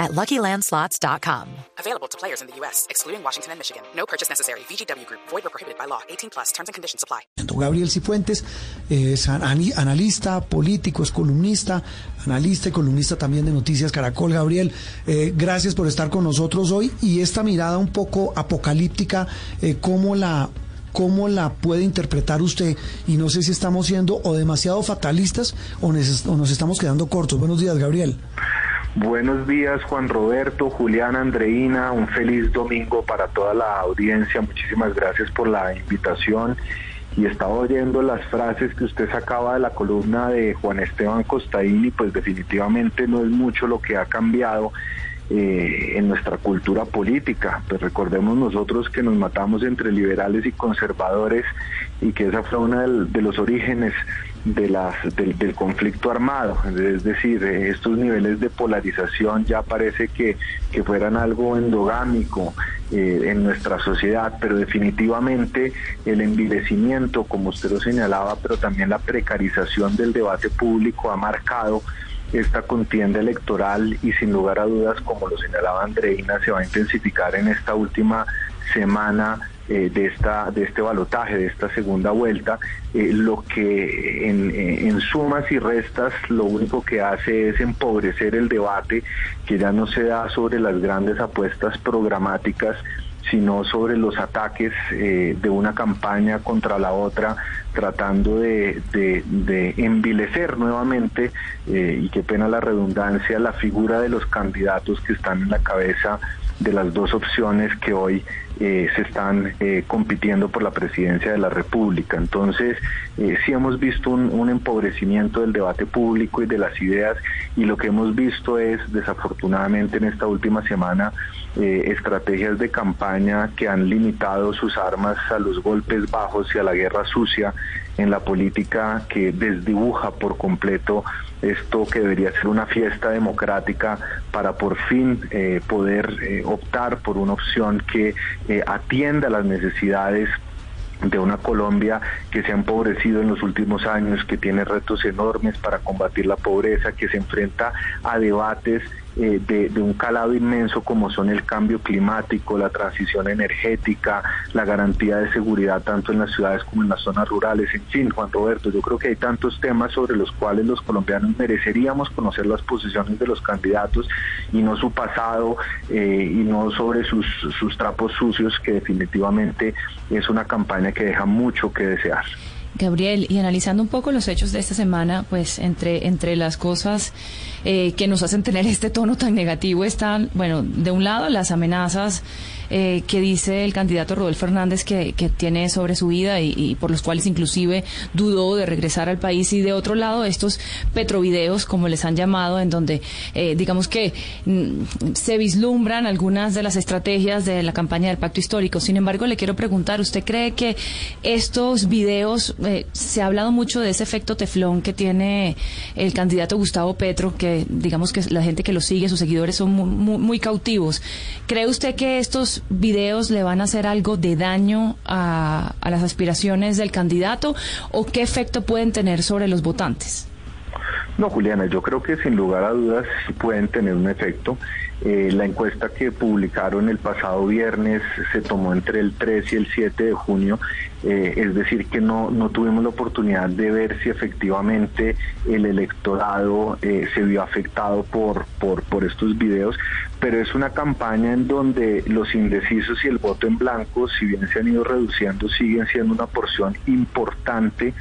at LuckyLandSlots.com. Available to players in the U.S., excluding Washington and Michigan. No purchase necessary. VGW Group. Void or prohibited by law. 18 plus. Terms and conditions apply. Gabriel Cifuentes es analista, político, es columnista, analista y columnista también de Noticias Caracol. Gabriel, eh, gracias por estar con nosotros hoy y esta mirada un poco apocalíptica, eh, ¿cómo la... ¿Cómo la puede interpretar usted? Y no sé si estamos siendo o demasiado fatalistas o, o nos estamos quedando cortos. Buenos días, Gabriel. Buenos días, Juan Roberto, Juliana, Andreina. Un feliz domingo para toda la audiencia. Muchísimas gracias por la invitación. Y estaba oyendo las frases que usted sacaba de la columna de Juan Esteban Costaín pues definitivamente no es mucho lo que ha cambiado eh, en nuestra cultura política. Pues recordemos nosotros que nos matamos entre liberales y conservadores y que esa fue una de los orígenes de las, del, del conflicto armado. Es decir, eh, estos niveles de polarización ya parece que, que fueran algo endogámico eh, en nuestra sociedad, pero definitivamente el envilecimiento, como usted lo señalaba, pero también la precarización del debate público ha marcado esta contienda electoral y sin lugar a dudas, como lo señalaba Andreina, se va a intensificar en esta última semana eh, de esta de este balotaje, de esta segunda vuelta, eh, lo que en, eh, en sumas y restas lo único que hace es empobrecer el debate que ya no se da sobre las grandes apuestas programáticas sino sobre los ataques de una campaña contra la otra, tratando de, de- envilecer nuevamente, y qué pena la redundancia, la figura de los candidatos que están en la cabeza de las dos opciones que hoy eh, se están eh, compitiendo por la presidencia de la República. Entonces, eh, sí hemos visto un, empobrecimiento del debate público y de las ideas y lo que hemos visto es, desafortunadamente en esta última semana, estrategias de campaña que han limitado sus armas a los golpes bajos y a la guerra sucia en la política que desdibuja por completo esto que debería ser una fiesta democrática para por fin eh, poder eh, optar por una opción que eh, atienda las necesidades de una Colombia que se ha empobrecido en los últimos años, que tiene retos enormes para combatir la pobreza, que se enfrenta a debates eh, de, un calado inmenso como son el cambio climático, la transición energética, la garantía de seguridad tanto en las ciudades como en las zonas rurales, en fin, Juan Roberto, yo creo que hay tantos temas sobre los cuales los colombianos mereceríamos conocer las posiciones de los candidatos y no su pasado eh, y no sobre sus, sus trapos sucios, que definitivamente es una campaña que deja mucho que desear. Gabriel, y analizando un poco los hechos de esta semana, pues entre, entre las cosas eh, que nos hacen tener este tono tan negativo están, bueno, de un lado las amenazas eh, que dice el candidato Rodolfo Fernández que, que tiene sobre su vida y, por los cuales inclusive dudó de regresar al país y de otro lado estos petrovideos, como les han llamado, en donde eh, digamos que mm, se vislumbran algunas de las estrategias de la campaña del pacto histórico. Sin embargo, le quiero preguntar, ¿usted cree que estos videos, eh, se ha hablado mucho de ese efecto teflón que tiene el candidato Gustavo Petro, que digamos que la gente que lo sigue, sus seguidores son muy cautivos. ¿Cree usted que estos videos le van a hacer algo de daño a, a las aspiraciones del candidato o qué efecto pueden tener sobre los votantes? No, Juliana, yo creo que sin lugar a dudas sí pueden tener un efecto. Eh, la encuesta que publicaron el pasado viernes se tomó entre el 3 y el 7 de junio, eh, es decir, que no, no tuvimos la oportunidad de ver si efectivamente el electorado eh, se vio afectado por, por, por estos videos, pero es una campaña en donde los indecisos y el voto en blanco, si bien se han ido reduciendo, siguen siendo una porción importante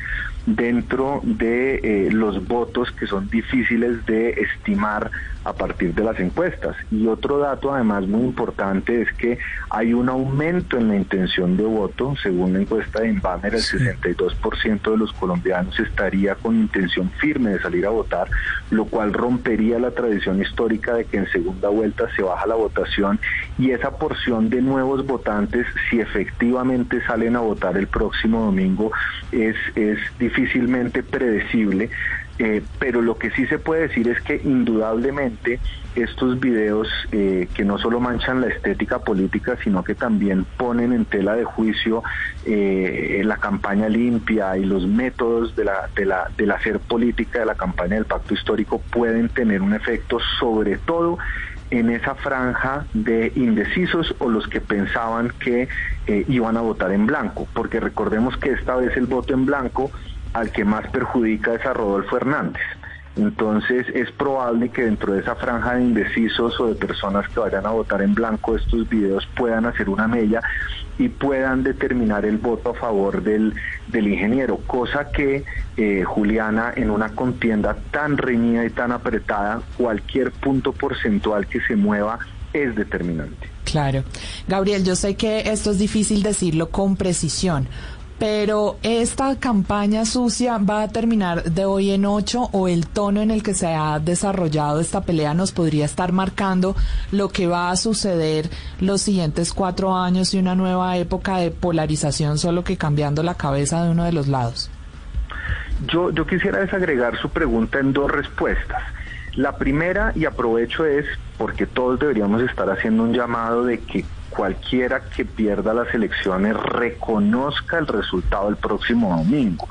dentro de eh, los votos que son difíciles de estimar a partir de las encuestas. Y otro dato además muy importante es que hay un aumento en la intención de voto. Según la encuesta de Inbamer, el 62% de los colombianos estaría con intención firme de salir a votar, lo cual rompería la tradición histórica de que en segunda vuelta se baja la votación y esa porción de nuevos votantes, si efectivamente salen a votar el próximo domingo, es, es difícilmente predecible. Eh, pero lo que sí se puede decir es que indudablemente estos videos eh, que no solo manchan la estética política, sino que también ponen en tela de juicio eh, la campaña limpia y los métodos de la, de la, del hacer política de la campaña del pacto histórico pueden tener un efecto sobre todo en esa franja de indecisos o los que pensaban que iban a votar en blanco, porque recordemos que esta vez el voto en blanco al que más perjudica es a Rodolfo Hernández. Entonces es probable que dentro de esa franja de indecisos o de personas que vayan a votar en blanco estos videos puedan hacer una mella y puedan determinar el voto a favor del, del ingeniero, cosa que eh, Juliana en una contienda tan reñida y tan apretada, cualquier punto porcentual que se mueva es determinante. Claro. Gabriel, yo sé que esto es difícil decirlo con precisión, pero esta campaña sucia va a terminar de hoy en ocho o el tono en el que se ha desarrollado esta pelea nos podría estar marcando lo que va a suceder los siguientes cuatro años y una nueva época de polarización, solo que cambiando la cabeza de uno de los lados. Yo, yo quisiera desagregar su pregunta en dos respuestas. La primera, y aprovecho, es porque todos deberíamos estar haciendo un llamado de que cualquiera que pierda las elecciones reconozca el resultado el próximo domingo.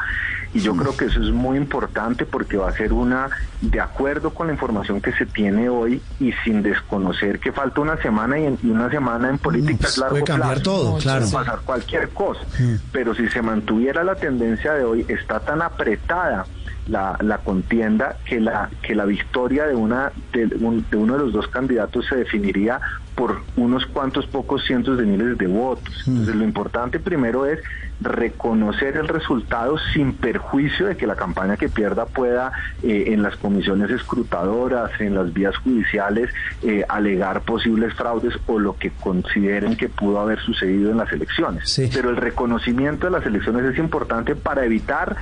Y yo creo que eso es muy importante porque va a ser una, de acuerdo con la información que se tiene hoy y sin desconocer que falta una semana y, en, una semana en política es largo puede cambiar todo, claro. Puede pasar cualquier cosa. Pero si se mantuviera la tendencia de hoy, está tan apretada la, la, contienda que la que la victoria de una de, de, uno de los dos candidatos se definiría por unos cuantos pocos cientos de miles de votos. Entonces lo importante primero es reconocer el resultado sin perjuicio de que la campaña que pierda pueda eh, en las comisiones escrutadoras, en las vías judiciales, eh, alegar posibles fraudes o lo que consideren que pudo haber sucedido en las elecciones. Sí. Pero el reconocimiento de las elecciones es importante para evitar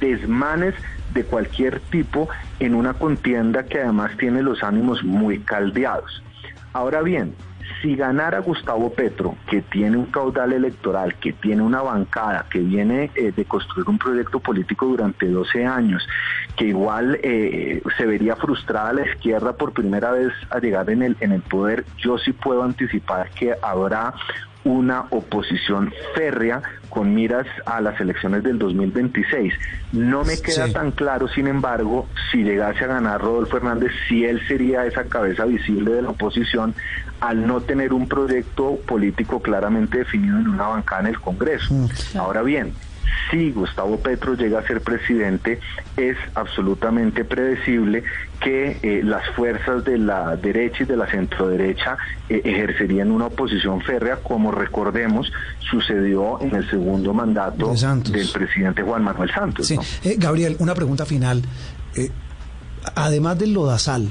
desmanes de cualquier tipo en una contienda que además tiene los ánimos muy caldeados. Ahora bien, si ganara Gustavo Petro, que tiene un caudal electoral, que tiene una bancada, que viene eh, de construir un proyecto político durante 12 años, que igual eh, se vería frustrada la izquierda por primera vez a llegar en el, en el poder, yo sí puedo anticipar que habrá una oposición férrea con miras a las elecciones del 2026. No me queda sí. tan claro, sin embargo, si llegase a ganar Rodolfo Hernández, si él sería esa cabeza visible de la oposición al no tener un proyecto político claramente definido en una bancada en el Congreso. Mm. Ahora bien, si Gustavo Petro llega a ser presidente, es absolutamente predecible que eh, las fuerzas de la derecha y de la centroderecha eh, ejercerían una oposición férrea, como recordemos sucedió en el segundo mandato de del presidente Juan Manuel Santos. Sí. ¿no? Eh, Gabriel, una pregunta final. además del lodazal,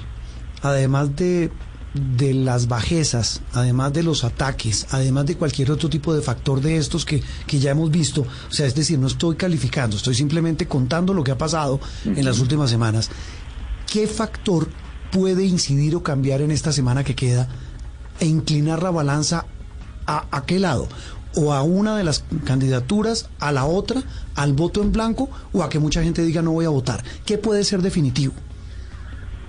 además de de las bajezas, además de los ataques, además de cualquier otro tipo de factor de estos que, que ya hemos visto, o sea, es decir, no estoy calificando, estoy simplemente contando lo que ha pasado uh -huh. en las últimas semanas. ¿Qué factor puede incidir o cambiar en esta semana que queda e inclinar la balanza a, a qué lado? o a una de las candidaturas, a la otra, al voto en blanco o a que mucha gente diga no voy a votar. ¿Qué puede ser definitivo?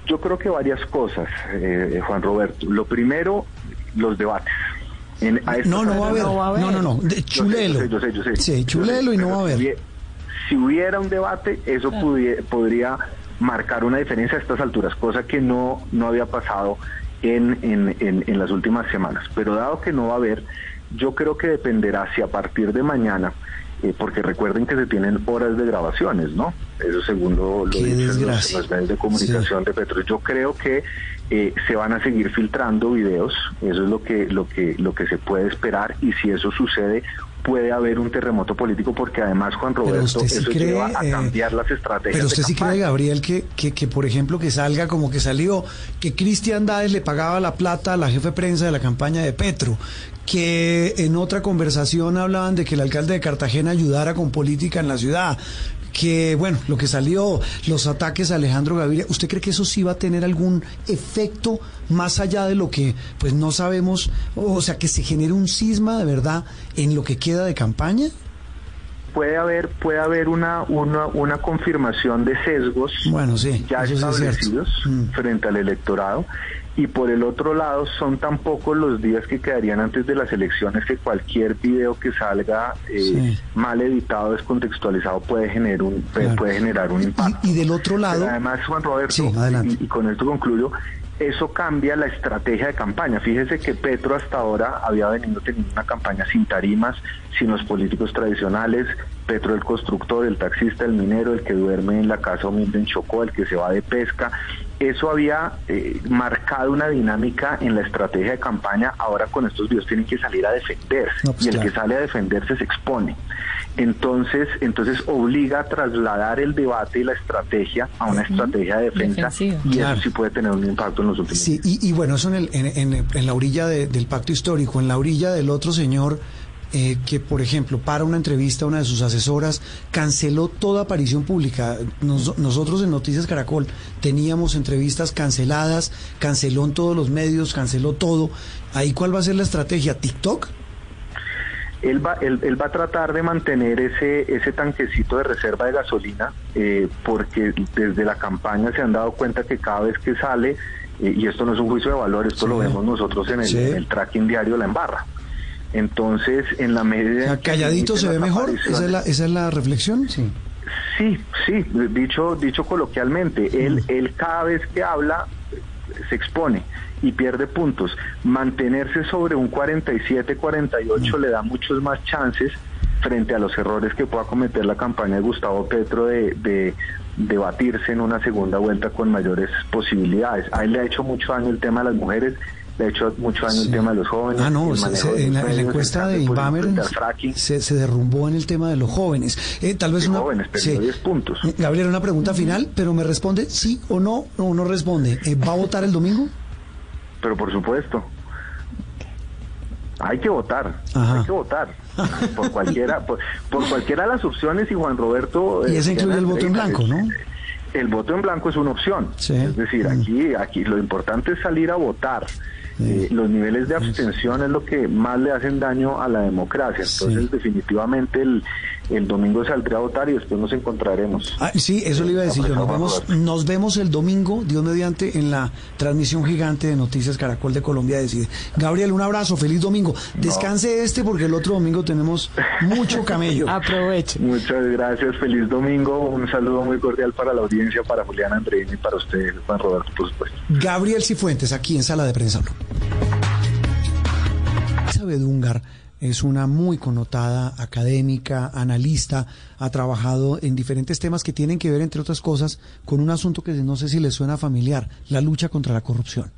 Yo creo que varias cosas, eh, Juan Roberto. Lo primero, los debates. En, no, no va, haber, no va, a haber, no, no, no, de chulelo. Yo sé, yo sé, yo sé, sí, chulelo y no va a haber. Si, si hubiera un debate, eso claro. pudiera, podría marcar una diferencia a estas alturas, cosa que no, no había pasado en, en, en, en las últimas semanas. Pero dado que no va a haber, yo creo que dependerá si a partir de mañana, eh, porque recuerden que se tienen horas de grabaciones, ¿no? Eso según lo, lo dicen los, los, medios de comunicación sí. de Petro. Yo creo que Eh, se van a seguir filtrando videos, eso es lo que, lo que, lo que se puede esperar y si eso sucede, puede haber un terremoto político porque además Juan Roberto eso lleva a eh, cambiar las estrategias. Pero usted sí cree, Gabriel, que, que, que, por ejemplo que salga como que salió que Cristian Dáez le pagaba la plata a la jefe de prensa de la campaña de Petro, que en otra conversación hablaban de que el alcalde de Cartagena ayudara con política en la ciudad, que, bueno, lo que salió, los ataques a Alejandro Gaviria, ¿usted cree que eso sí va a tener algún efecto más allá de lo que, pues no sabemos, o sea, que se genere un cisma de verdad en lo que queda de campaña? puede haber puede haber una una, una confirmación de sesgos bueno, sí, ya establecidos mm. frente al electorado y por el otro lado son tan pocos los días que quedarían antes de las elecciones que cualquier video que salga eh, mal editado, descontextualizado puede generar un puede generar un impacto. Y, del otro lado, además Juan Roberto, y, con esto concluyo, eso cambia la estrategia de campaña. Fíjese que Petro hasta ahora había venido teniendo una campaña sin tarimas, sin los políticos tradicionales, Petro el constructor, el taxista, el minero, el que duerme en la casa humilde en Chocó, el que se va de pesca, eso había eh, marcado una dinámica en la estrategia de campaña. Ahora con estos videos tienen que salir a defenderse pues y el que sale a defenderse se expone. Entonces, entonces obliga a trasladar el debate y la estrategia a una estrategia de defensa y eso sí puede tener un impacto en los últimos. Sí, y, y bueno, eso en, el, en, en, la orilla del pacto histórico, en la orilla del otro señor eh, que, por ejemplo, para una entrevista a una de sus asesoras, canceló toda aparición pública. nosotros en Noticias Caracol teníamos entrevistas canceladas, canceló en todos los medios, canceló todo. ¿Ahí cuál va a ser la estrategia? ¿TikTok? Él va, él, va a tratar de mantener ese, ese tanquecito de reserva de gasolina, eh, porque desde la campaña se han dado cuenta que cada vez que sale, eh, y esto no es un juicio de valor, esto lo vemos nosotros en el, en el tracking diario, la embarra. Entonces, en la medida... calladito se ve mejor, ¿Esa es, la, ¿esa es la reflexión? Sí. Sí, sí, dicho, dicho coloquialmente, él, él cada vez que habla se expone y pierde puntos. Mantenerse sobre un 47-48 le da muchos más chances frente a los errores que pueda cometer la campaña de Gustavo Petro de, de, de batirse en una segunda vuelta con mayores posibilidades. A él le ha hecho mucho daño el tema de las mujeres de hecho mucho años el tema de los jóvenes. Ah, no, en, la, encuesta de Inbamer se, se, derrumbó en el tema de los jóvenes. Eh, tal vez una, jóvenes, pero 10 puntos. Eh, Gabriel, una pregunta final, pero me responde sí o no, o no responde. Eh, ¿Va a votar el domingo? Pero por supuesto. Hay que votar, hay que votar. por cualquiera por, cualquiera de las opciones y Juan Roberto... Y ese incluye el voto en blanco, ¿no? El voto en blanco es una opción. Es decir, aquí, aquí lo importante es salir a votar. Eh, los niveles de abstención es lo que más le hacen daño a la democracia. Entonces, definitivamente el, el domingo saldré a votar y después nos encontraremos. Ah, sí, eso le iba a decir yo. Nos vemos, nos vemos el domingo, Dios mediante, en la transmisión gigante de Noticias Caracol de Colombia Decide. Gabriel, un abrazo, feliz domingo. Descanse este porque el otro domingo tenemos mucho camello. Aproveche. Muchas gracias, feliz domingo. Un saludo muy cordial para la audiencia, para Julián Andreini y para usted, Juan Roberto, por supuesto. Gabriel Cifuentes, aquí en Sala de Prensa. Isabel Ungar es una muy connotada académica, analista, ha trabajado en diferentes temas que tienen que ver, entre otras cosas, con un asunto que no sé si le suena familiar, la lucha contra la corrupción.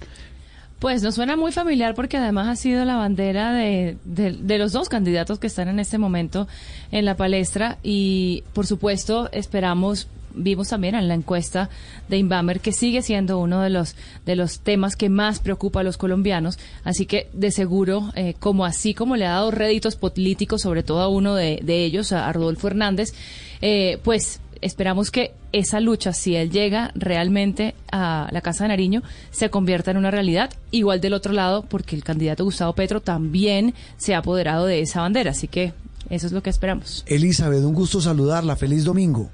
Pues nos suena muy familiar porque además ha sido la bandera de, de, los dos candidatos que están en este momento en la palestra y por supuesto esperamos vimos también en la encuesta de Inbamer que sigue siendo uno de los de los temas que más preocupa a los colombianos. Así que de seguro, eh, como así como le ha dado réditos políticos, sobre todo a uno de, ellos, a, Rodolfo Hernández, eh, pues esperamos que esa lucha, si él llega realmente a la Casa de Nariño, se convierta en una realidad. Igual del otro lado, porque el candidato Gustavo Petro también se ha apoderado de esa bandera. Así que eso es lo que esperamos. Elizabeth, un gusto saludarla. Feliz domingo.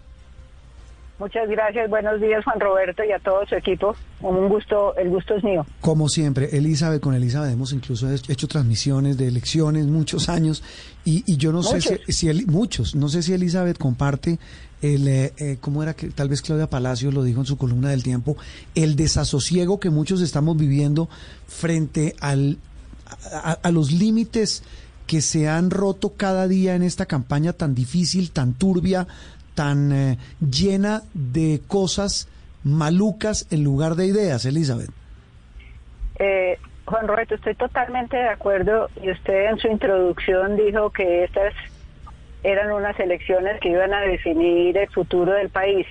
Muchas gracias, buenos días Juan Roberto y a todo su equipo. Un gusto, el gusto es mío. Como siempre, Elizabeth, con Elizabeth hemos incluso hecho transmisiones de elecciones muchos años y, yo no sé si, muchos, no sé si Elizabeth comparte el, eh, eh, ¿cómo era que tal vez Claudia Palacio lo dijo en su columna del tiempo? El desasosiego que muchos estamos viviendo frente al, a los límites que se han roto cada día en esta campaña tan difícil, tan turbia, tan eh, llena de cosas malucas en lugar de ideas, Elizabeth? Eh, Juan Roberto, estoy totalmente de acuerdo y usted en su introducción dijo que estas eran unas elecciones que iban a definir el futuro del país.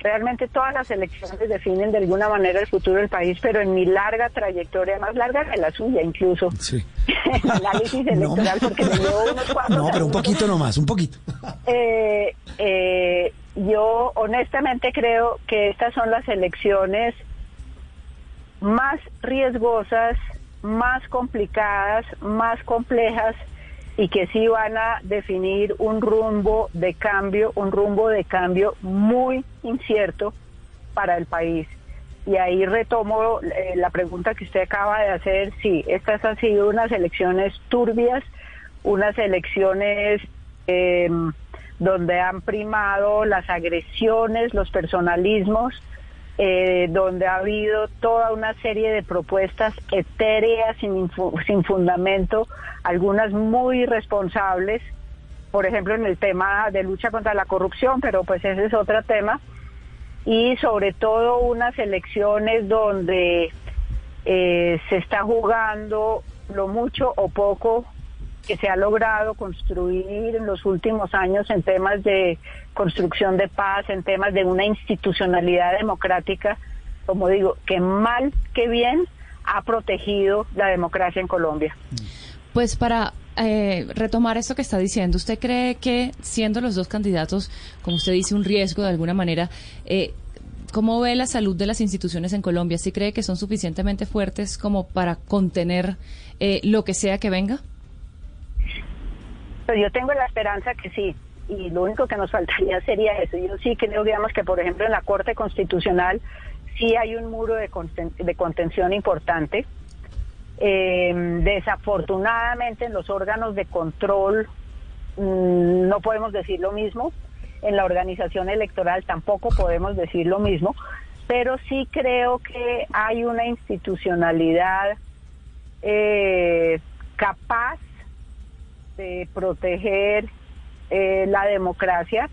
Realmente todas las elecciones definen de alguna manera el futuro del país, pero en mi larga trayectoria, más larga que la suya incluso, Sí. análisis electoral, porque me llevo unos cuantos No, pero un poquito nomás, un poquito. Eh, eh, yo honestamente creo que estas son las elecciones más riesgosas, más complicadas, más complejas y que sí van a definir un rumbo de cambio, un rumbo de cambio muy incierto para el país. Y ahí retomo eh, la pregunta que usted acaba de hacer. Sí, estas han sido unas elecciones turbias, unas elecciones eh, donde han primado las agresiones, los personalismos, eh, donde ha habido toda una serie de propuestas etéreas, sin, sin fundamento, algunas muy irresponsables, por ejemplo en el tema de lucha contra la corrupción, pero pues ese es otro tema, y sobre todo unas elecciones donde eh, se está jugando lo mucho o poco que se ha logrado construir en los últimos años en temas de construcción de paz, en temas de una institucionalidad democrática, como digo, que mal que bien ha protegido la democracia en Colombia. Pues para eh, retomar esto que está diciendo, ¿usted cree que siendo los dos candidatos, como usted dice, un riesgo de alguna manera, eh, ¿cómo ve la salud de las instituciones en Colombia? ¿Sí cree que son suficientemente fuertes como para contener eh, lo que sea que venga? Pues yo tengo la esperanza que sí, y lo único que nos faltaría sería eso. Yo sí creo, digamos, que por ejemplo en la Corte Constitucional sí hay un muro de, conten- de contención importante. Eh, desafortunadamente en los órganos de control mm, no podemos decir lo mismo, en la organización electoral tampoco podemos decir lo mismo, pero sí creo que hay una institucionalidad eh, capaz de proteger eh, la democracia,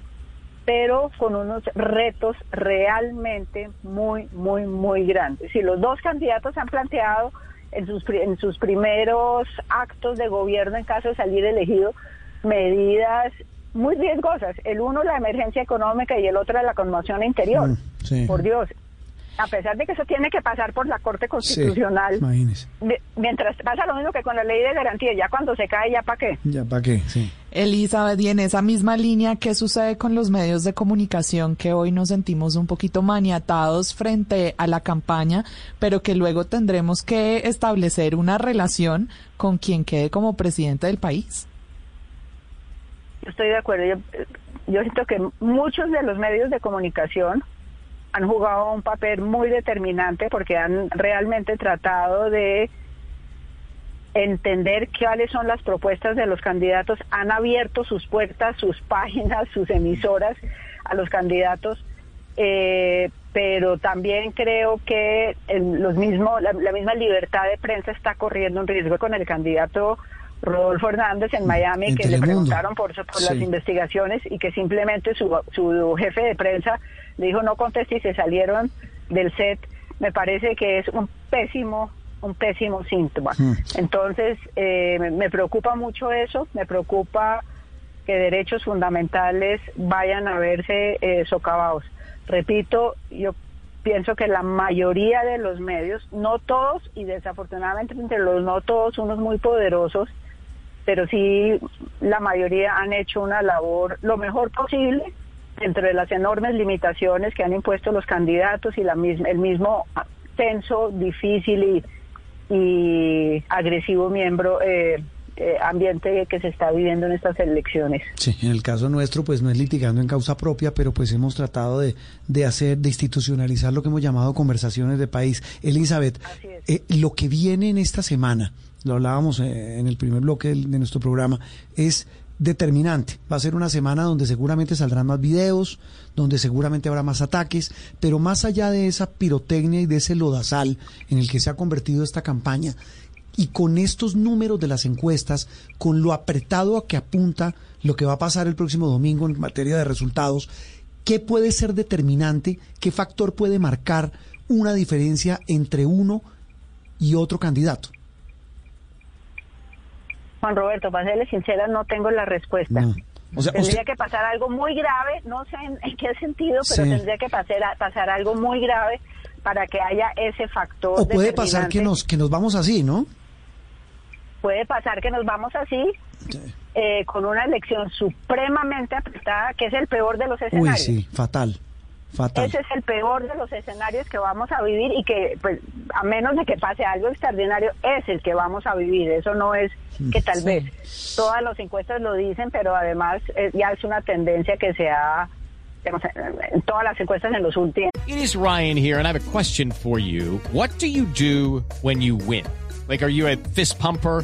pero con unos retos realmente muy, muy, muy grandes. Y los dos candidatos han planteado en sus, en sus primeros actos de gobierno, en caso de salir elegido, medidas muy riesgosas. El uno la emergencia económica y el otro la conmoción interior. Mm, sí. Por Dios. A pesar de que eso tiene que pasar por la Corte Sí, Constitucional, imagínese. de- mientras pasa lo mismo que con la ley de garantía, ya cuando se cae, ya para qué. Ya, ¿para qué? Sí. Elizabeth, y en esa misma línea, ¿qué sucede con los medios de comunicación que hoy nos sentimos un poquito maniatados frente a la campaña, pero que luego tendremos que establecer una relación con quien quede como presidente del país? Yo Estoy de acuerdo. Yo, yo siento que muchos de los medios de comunicación han jugado un papel muy determinante porque han realmente tratado de entender cuáles son las propuestas de los candidatos, han abierto sus puertas, sus páginas, sus emisoras a los candidatos, eh, pero también creo que el- los mismos, la, la misma libertad de prensa está corriendo un riesgo con el candidato Rodolfo Hernández en Miami, En que le preguntaron por, por las investigaciones y que simplemente su, su jefe de prensa le dijo no conteste y se salieron del set. Me parece que es un pésimo un pésimo síntoma. Hmm. Entonces, eh, me- me preocupa mucho eso, me preocupa que derechos fundamentales vayan a verse eh, socavados. Repito, yo pienso que la mayoría de los medios, no todos, y desafortunadamente entre los no todos, unos muy poderosos, pero sí la mayoría han hecho una labor lo mejor posible dentro de las enormes limitaciones que han impuesto los candidatos y la misma, el mismo tenso, difícil y, y agresivo miembro eh, eh, ambiente que se está viviendo en estas elecciones. Sí, en el caso nuestro, pues no es litigando en causa propia, pero pues hemos tratado de, de hacer, de institucionalizar lo que hemos llamado conversaciones de país. Elizabeth, eh, lo que viene en esta semana, lo hablábamos eh, en el primer bloque de nuestro programa, es determinante. Va a ser una semana donde seguramente saldrán más videos, donde seguramente habrá más ataques, pero más allá de esa pirotecnia y de ese lodazal en el que se ha convertido esta campaña, y con estos números de las encuestas, con lo apretado a que apunta lo que va a pasar el próximo domingo en materia de resultados, ¿qué puede ser determinante? ¿Qué factor puede marcar una diferencia entre uno y otro candidato? Juan Roberto, para serle sincera, no tengo la respuesta. No. O sea, tendría usted- que pasar algo muy grave, no sé en, en qué sentido, pero Sí. tendría que pasar, pasar algo muy grave para que haya ese factor. O puede pasar que nos, que nos vamos así, ¿no? Puede pasar que nos vamos así, eh, con una elección supremamente apretada, que es el peor de los Uy, escenarios. sí, fatal, fatal. Ese es el peor de los escenarios que vamos a vivir y que, pues, a menos de que pase algo extraordinario, es el que vamos a vivir. Eso no es que tal Sí. vez todas las encuestas lo dicen, pero además eh, ya es una tendencia que se ha, digamos, en todas las encuestas en los últimos. It is Ryan here, and I have a question for you. What do you do when you win? Like, are you a fist pumper?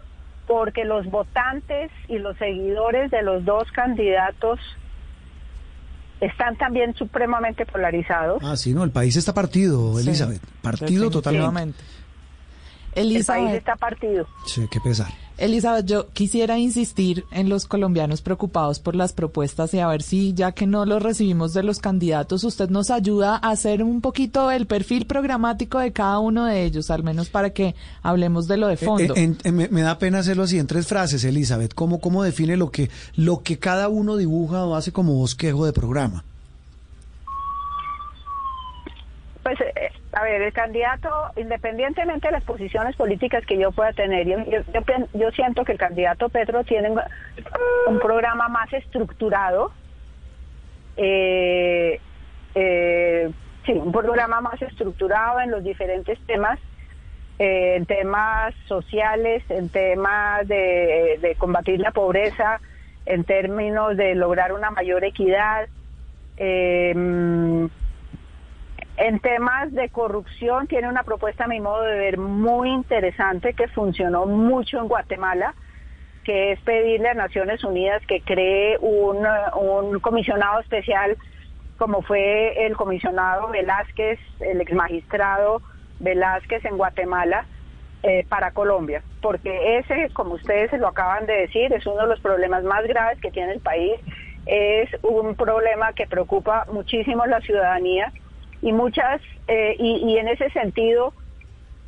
porque los votantes y los seguidores de los dos candidatos están también supremamente polarizados. Ah, sí, no, el país está partido, Elizabeth. partido totalmente. Definitivamente. El país Elizabeth, está partido. Sí, qué pesar. Elizabeth, yo quisiera insistir en los colombianos preocupados por las propuestas y a ver si, ya que no los recibimos de los candidatos, usted nos ayuda a hacer un poquito el perfil programático de cada uno de ellos, al menos para que hablemos de lo de fondo. Eh, en- en- me, me da pena hacerlo así en tres frases, Elizabeth. ¿Cómo, cómo define lo que, lo que cada uno dibuja o hace como bosquejo de programa? Pues, eh, a ver, el candidato, independientemente de las posiciones políticas que yo pueda tener, yo, yo, yo siento que el candidato Petro tiene un, un programa más estructurado, eh, eh, sí, un programa más estructurado en los diferentes temas, eh, en temas sociales, en temas de, de combatir la pobreza, en términos de lograr una mayor equidad. eh, en temas de corrupción tiene una propuesta a mi modo de ver muy interesante que funcionó mucho en Guatemala, que es pedirle a Naciones Unidas que cree un, comisionado especial como fue el comisionado Velázquez, el ex magistrado Velázquez en Guatemala eh, para Colombia, porque ese, como ustedes se lo acaban de decir, es uno de los problemas más graves que tiene el país, es un problema que preocupa muchísimo a la ciudadanía y muchas eh, y, y en ese sentido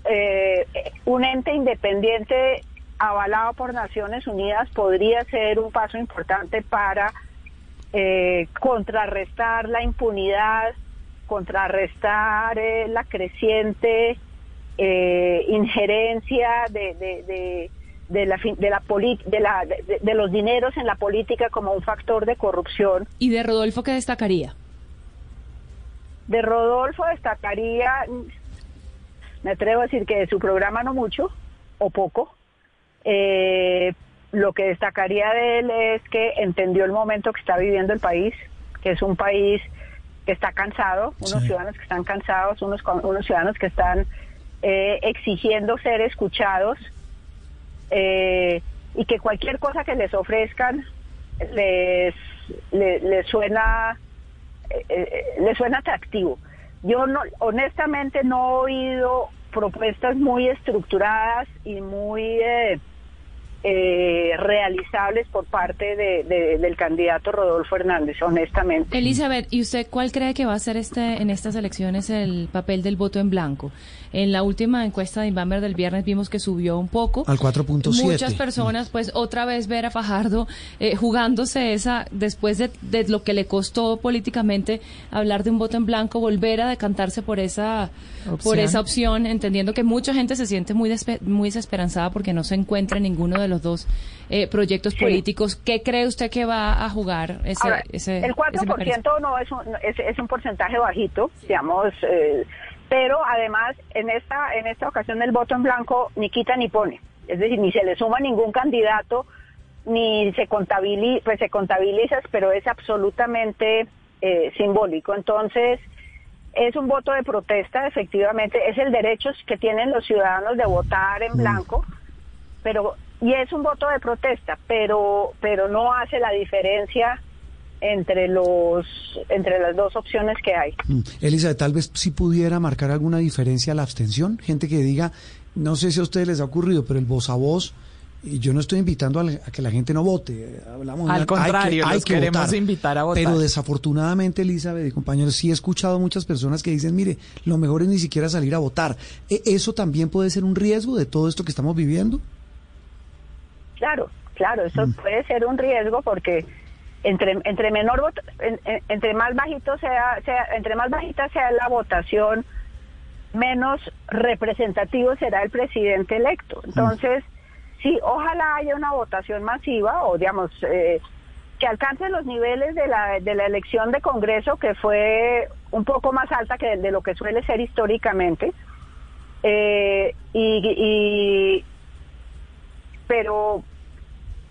eh, un ente independiente avalado por Naciones Unidas podría ser un paso importante para eh, contrarrestar la impunidad, contrarrestar eh, la creciente eh, injerencia de, de, de, de la, de, la de, la, de, de los dineros en la política como un factor de corrupción. ¿Y de Rodolfo qué destacaría? De Rodolfo destacaría, me atrevo a decir que de su programa no mucho o poco. Eh, lo que destacaría de él es que entendió el momento que está viviendo el país, que es un país que está cansado, unos Sí. ciudadanos que están cansados, unos, unos ciudadanos que están eh, exigiendo ser escuchados eh, y que cualquier cosa que les ofrezcan les, le- les suena eh, eh, le suena atractivo. Yo no, honestamente no he oído propuestas muy estructuradas y muy eh, eh, realizables por parte de- de- del candidato Rodolfo Hernández, honestamente. Elizabeth, ¿y usted cuál cree que va a ser este en estas elecciones el papel del voto en blanco? En la última encuesta de Inbamer del viernes vimos que subió un poco. Al 4.7. Muchas personas, pues otra vez ver a Fajardo eh, jugándose esa, después de, de lo que le costó políticamente hablar de un voto en blanco, volver a decantarse por esa, por esa opción, entendiendo que mucha gente se siente muy, despe- muy desesperanzada porque no se encuentra en ninguno de los dos eh, proyectos Sí. políticos. ¿Qué cree usted que va a jugar ese, Ahora, ese el ese 4% mecanismo? no es un, es, es un porcentaje bajito, digamos, eh, pero además en esta en esta ocasión el voto en blanco ni quita ni pone, es decir, ni se le suma ningún candidato, ni se contabiliza, pues se contabiliza, pero es absolutamente eh, simbólico. Entonces, es un voto de protesta, efectivamente, es el derecho que tienen los ciudadanos de votar en blanco, pero y es un voto de protesta, pero pero no hace la diferencia entre los entre las dos opciones que hay. Mm. Elizabeth, tal vez si pudiera marcar alguna diferencia la abstención, gente que diga, no sé si a ustedes les ha ocurrido, pero el voz a voz y yo no estoy invitando a, que la gente no vote. Hablamos Al contrario, hay que, queremos invitar a votar. Pero desafortunadamente, Elizabeth y compañeros, sí he escuchado a muchas personas que dicen, mire, lo mejor es ni siquiera salir a votar. ¿E ¿Eso también puede ser un riesgo de todo esto que estamos viviendo? Claro, claro, eso mm. puede ser un riesgo porque entre entre menor entre más bajito sea, sea entre más bajita sea la votación menos representativo será el presidente electo mm. entonces sí ojalá haya una votación masiva o digamos eh, que alcance los niveles de la de la elección de Congreso que fue un poco más alta que de lo que suele ser históricamente eh, y, pero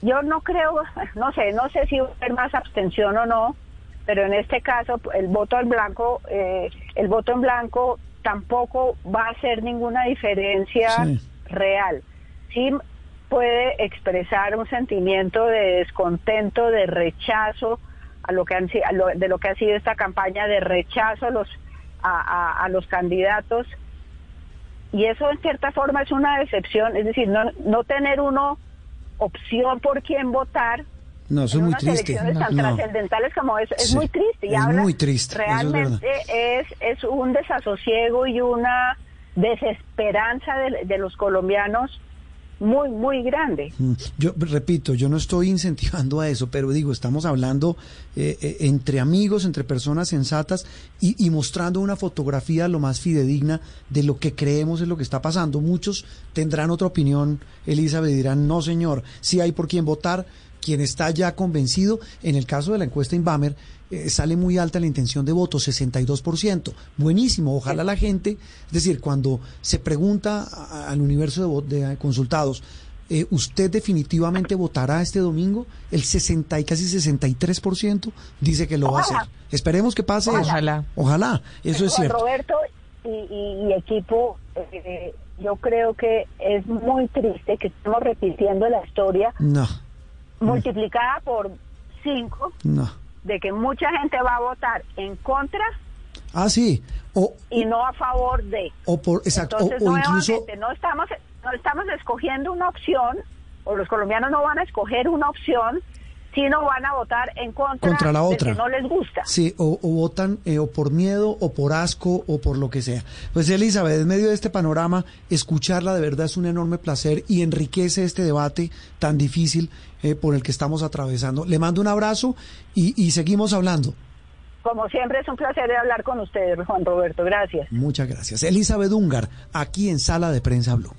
yo no creo, no sé, no sé si va a haber más abstención o no, pero en este caso el voto en blanco, eh, el voto en blanco tampoco va a hacer ninguna diferencia real. Sí puede expresar un sentimiento de descontento, de rechazo a lo que han, de lo que ha sido esta campaña, de rechazo a los a, a los candidatos y eso en cierta forma es una decepción, es decir, no, no tener uno opción por quién votar. No, eso es muy triste. Elecciones tan trascendentales como eso, es muy triste. Y es muy triste. Realmente es, es, un desasosiego y una desesperanza de, de los colombianos muy, muy grande. Mm, yo repito, yo no estoy incentivando a eso, pero digo, estamos hablando eh, eh, entre amigos, entre personas sensatas y, mostrando una fotografía lo más fidedigna de lo que creemos es lo que está pasando. Muchos tendrán otra opinión, Elizabeth, dirán, no señor, si hay por quién votar, quien está ya convencido, en el caso de la encuesta Inbamer, eh, sale muy alta la intención de voto, 62%. Buenísimo, ojalá la gente, es decir, cuando se pregunta al universo de, consultados, eh, ¿usted definitivamente votará este domingo? El 60 y casi 63% dice que lo va a hacer. Esperemos que pase Ojalá. eso. Ojalá, eso es cierto. Roberto y, equipo, eh, yo creo que es muy triste que estemos repitiendo la historia. No multiplicada por 5 de que mucha gente va a votar en contra ah sí. O, y no a favor de. o por exacto entonces o, incluso no estamos no estamos escogiendo una opción o los colombianos no van a escoger una opción si no van a votar en contra, la otra. que no les gusta. Sí, o, votan eh, o por miedo o por asco o por lo que sea. Pues Elizabeth, en medio de este panorama, escucharla de verdad es un enorme placer y enriquece este debate tan difícil eh, por el que estamos atravesando. Le mando un abrazo y, y seguimos hablando. Como siempre es un placer hablar con ustedes, Juan Roberto. Gracias. Muchas gracias. Elizabeth Ungar, aquí en Sala de Prensa Blue.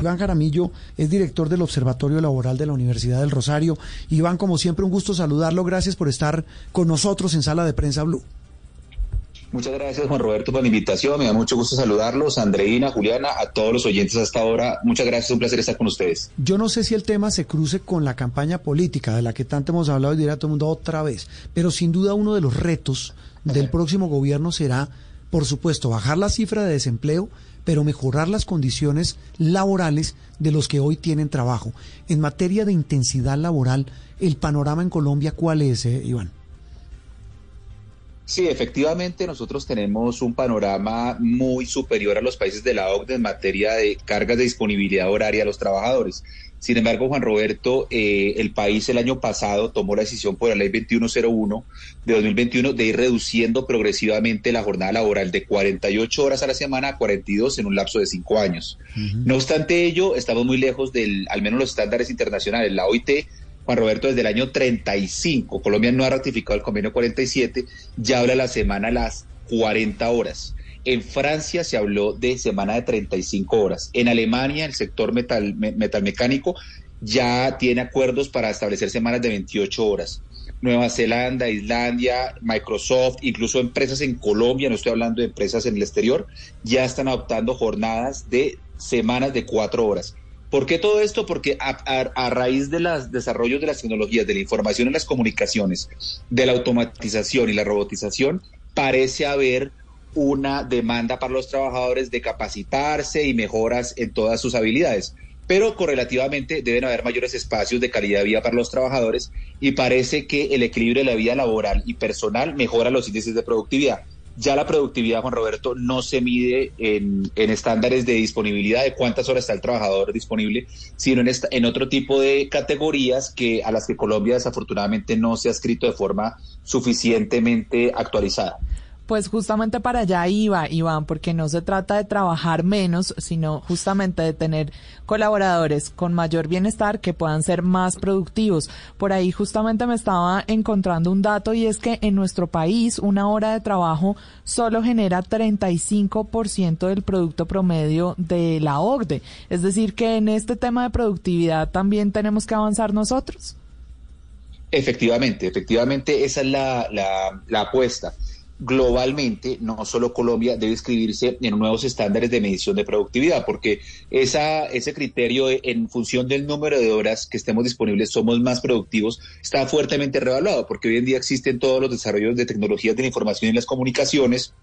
Iván Jaramillo es director del Observatorio Laboral de la Universidad del Rosario. Iván, como siempre, un gusto saludarlo. Gracias por estar con nosotros en Sala de Prensa Blue. Muchas gracias, Juan Roberto, por la invitación. Me da mucho gusto saludarlos. Andreina, Juliana, a todos los oyentes hasta ahora. Muchas gracias, un placer estar con ustedes. Yo no sé si el tema se cruce con la campaña política de la que tanto hemos hablado y dirá todo el mundo otra vez, pero sin duda uno de los retos del próximo gobierno será, por supuesto, bajar la cifra de desempleo, pero mejorar las condiciones laborales de los que hoy tienen trabajo. En materia de intensidad laboral, el panorama en Colombia, ¿cuál es, eh, Iván? Sí, efectivamente, nosotros tenemos un panorama muy superior a los países de la OCDE en materia de cargas de disponibilidad horaria a los trabajadores. Sin embargo, Juan Roberto, eh, el país el año pasado tomó la decisión por la ley 2101 de 2021 de ir reduciendo progresivamente la jornada laboral de 48 horas a la semana a 42 en un lapso de cinco años. No obstante ello, estamos muy lejos del, al menos los estándares internacionales. La OIT Juan Roberto, desde el año 35, Colombia no ha ratificado el convenio 47, ya habla la semana a las 40 horas. En Francia se habló de semana de 35 horas. En Alemania, el sector metal, metalmecánico ya tiene acuerdos para establecer semanas de 28 horas. Nueva Zelanda, Islandia, Microsoft, incluso empresas en Colombia, no estoy hablando de empresas en el exterior, ya están adoptando jornadas de semanas de cuatro horas. ¿Por qué todo esto? Porque a, raíz de los desarrollos de las tecnologías, de la información y las comunicaciones, de la automatización y la robotización, parece haber una demanda para los trabajadores de capacitarse y mejoras en todas sus habilidades. Pero correlativamente deben haber mayores espacios de calidad de vida para los trabajadores y parece que el equilibrio de la vida laboral y personal mejora los índices de productividad. Ya la productividad, Juan Roberto, no se mide en, estándares de disponibilidad de cuántas horas está el trabajador disponible, sino en, en otro tipo de categorías que a las que Colombia desafortunadamente no se ha escrito de forma suficientemente actualizada. Pues justamente para allá iba, Iván, porque no se trata de trabajar menos, sino justamente de tener colaboradores con mayor bienestar que puedan ser más productivos. Por ahí justamente me estaba encontrando un dato y es que en nuestro país una hora de trabajo solo genera 35% del producto promedio de la OCDE. Es decir, que en este tema de productividad también tenemos que avanzar nosotros. Efectivamente, efectivamente, esa es la, la, la apuesta globalmente, no solo Colombia, debe inscribirse en nuevos estándares de medición de productividad, porque esa, ese criterio en función del número de horas que estemos disponibles somos más productivos está fuertemente revaluado, porque hoy en día existen todos los desarrollos de tecnologías de la información y las comunicaciones,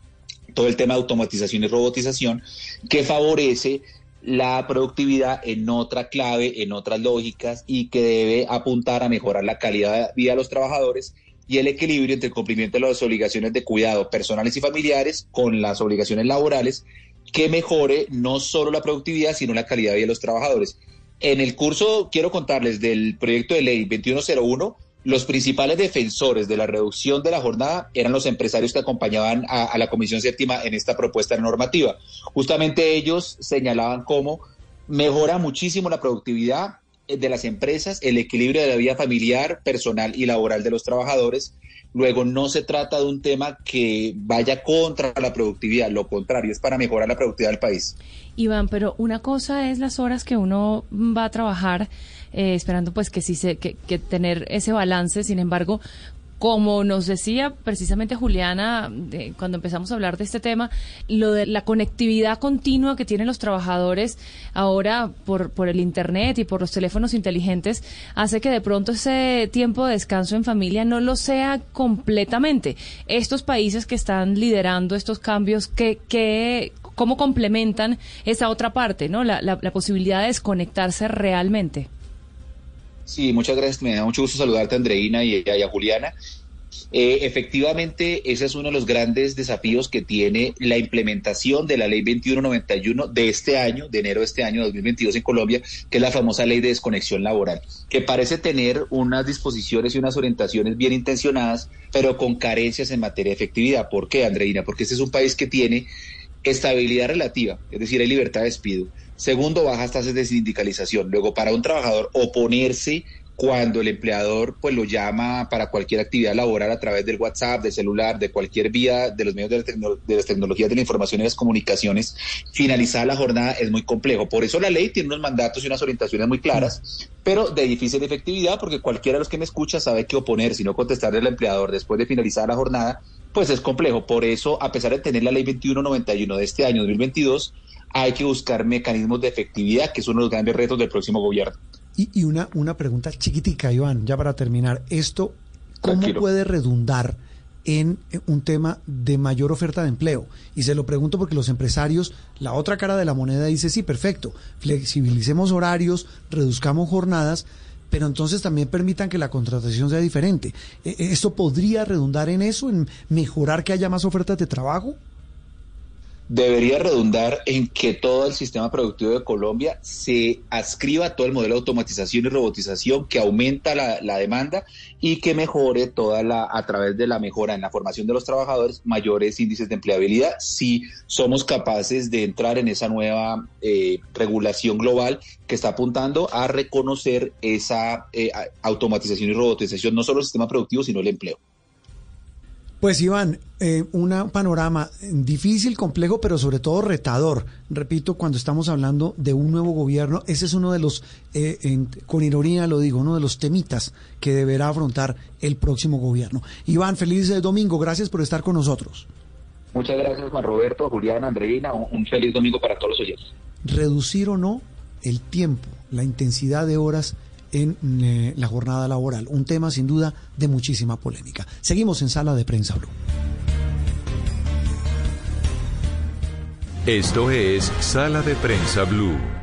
todo el tema de automatización y robotización, que favorece la productividad en otra clave, en otras lógicas y que debe apuntar a mejorar la calidad de vida de los trabajadores y el equilibrio entre el cumplimiento de las obligaciones de cuidado personales y familiares con las obligaciones laborales que mejore no solo la productividad, sino la calidad de vida de los trabajadores. En el curso quiero contarles del proyecto de ley 2101, los principales defensores de la reducción de la jornada eran los empresarios que acompañaban a, a la Comisión Séptima en esta propuesta normativa. Justamente ellos señalaban cómo mejora muchísimo la productividad, de las empresas, el equilibrio de la vida familiar, personal y laboral de los trabajadores. Luego, no se trata de un tema que vaya contra la productividad, lo contrario, es para mejorar la productividad del país. Iván, pero una cosa es las horas que uno va a trabajar, eh, esperando pues que sí se, que, que tener ese balance, sin embargo, como nos decía precisamente Juliana cuando empezamos a hablar de este tema, lo de la conectividad continua que tienen los trabajadores ahora por, por el Internet y por los teléfonos inteligentes hace que de pronto ese tiempo de descanso en familia no lo sea completamente. Estos países que están liderando estos cambios, ¿qué, qué, ¿cómo complementan esa otra parte, ¿no? la, la, la posibilidad de desconectarse realmente? Sí, muchas gracias. Me da mucho gusto saludarte, Andreina, y, a Juliana. Eh, efectivamente, ese es uno de los grandes desafíos que tiene la implementación de la ley 2191 de este año, de enero de este año 2022 en Colombia, que es la famosa ley de desconexión laboral, que parece tener unas disposiciones y unas orientaciones bien intencionadas, pero con carencias en materia de efectividad. ¿Por qué, Andreina? Porque este es un país que tiene estabilidad relativa, es decir, hay libertad de despido Segundo, bajas tasas de sindicalización. Luego, para un trabajador oponerse cuando el empleador pues lo llama para cualquier actividad laboral a través del WhatsApp, del celular, de cualquier vía de los medios de, de, las tecnologías de la información y las comunicaciones, finalizar la jornada es muy complejo. Por eso la ley tiene unos mandatos y unas orientaciones muy claras, pero de difícil efectividad porque cualquiera de los que me escucha sabe que oponer, si no contestarle al empleador después de finalizar la jornada, pues es complejo. Por eso, a pesar de tener la ley 2191 de este año 2022, hay que buscar mecanismos de efectividad, que es uno de los grandes retos del próximo gobierno. Y, y una, una pregunta chiquitica, Iván, ya para terminar. ¿Esto cómo puede redundar en un tema de mayor oferta de empleo? Y se lo pregunto porque los empresarios, la otra cara de la moneda dice, sí, perfecto, flexibilicemos horarios, reduzcamos jornadas, pero entonces también permitan que la contratación sea diferente. ¿E, e, ¿Esto podría redundar en eso, en mejorar que haya más ofertas de trabajo? Debería redundar en que todo el sistema productivo de Colombia se adscriba a todo el modelo de automatización y robotización que aumenta la, demanda y que mejore toda la, a través de la mejora en la formación de los trabajadores, mayores índices de empleabilidad, si somos capaces de entrar en esa nueva eh, regulación global que está apuntando a reconocer esa eh, automatización y robotización, no solo el sistema productivo, sino el empleo. Pues Iván, eh, un panorama difícil, complejo, pero sobre todo retador. Repito, cuando estamos hablando de un nuevo gobierno, ese es uno de los, eh, con ironía lo digo, uno de los temitas que deberá afrontar el próximo gobierno. Iván, feliz domingo, gracias por estar con nosotros. Muchas gracias Juan Roberto, Julián, Andreina, un feliz domingo para todos los oyentes. Reducir o no el tiempo, la intensidad de horas en eh, la jornada laboral. Un tema sin duda de muchísima polémica. Seguimos en Sala de Prensa Blue. Esto es Sala de Prensa Blue.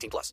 18 plus.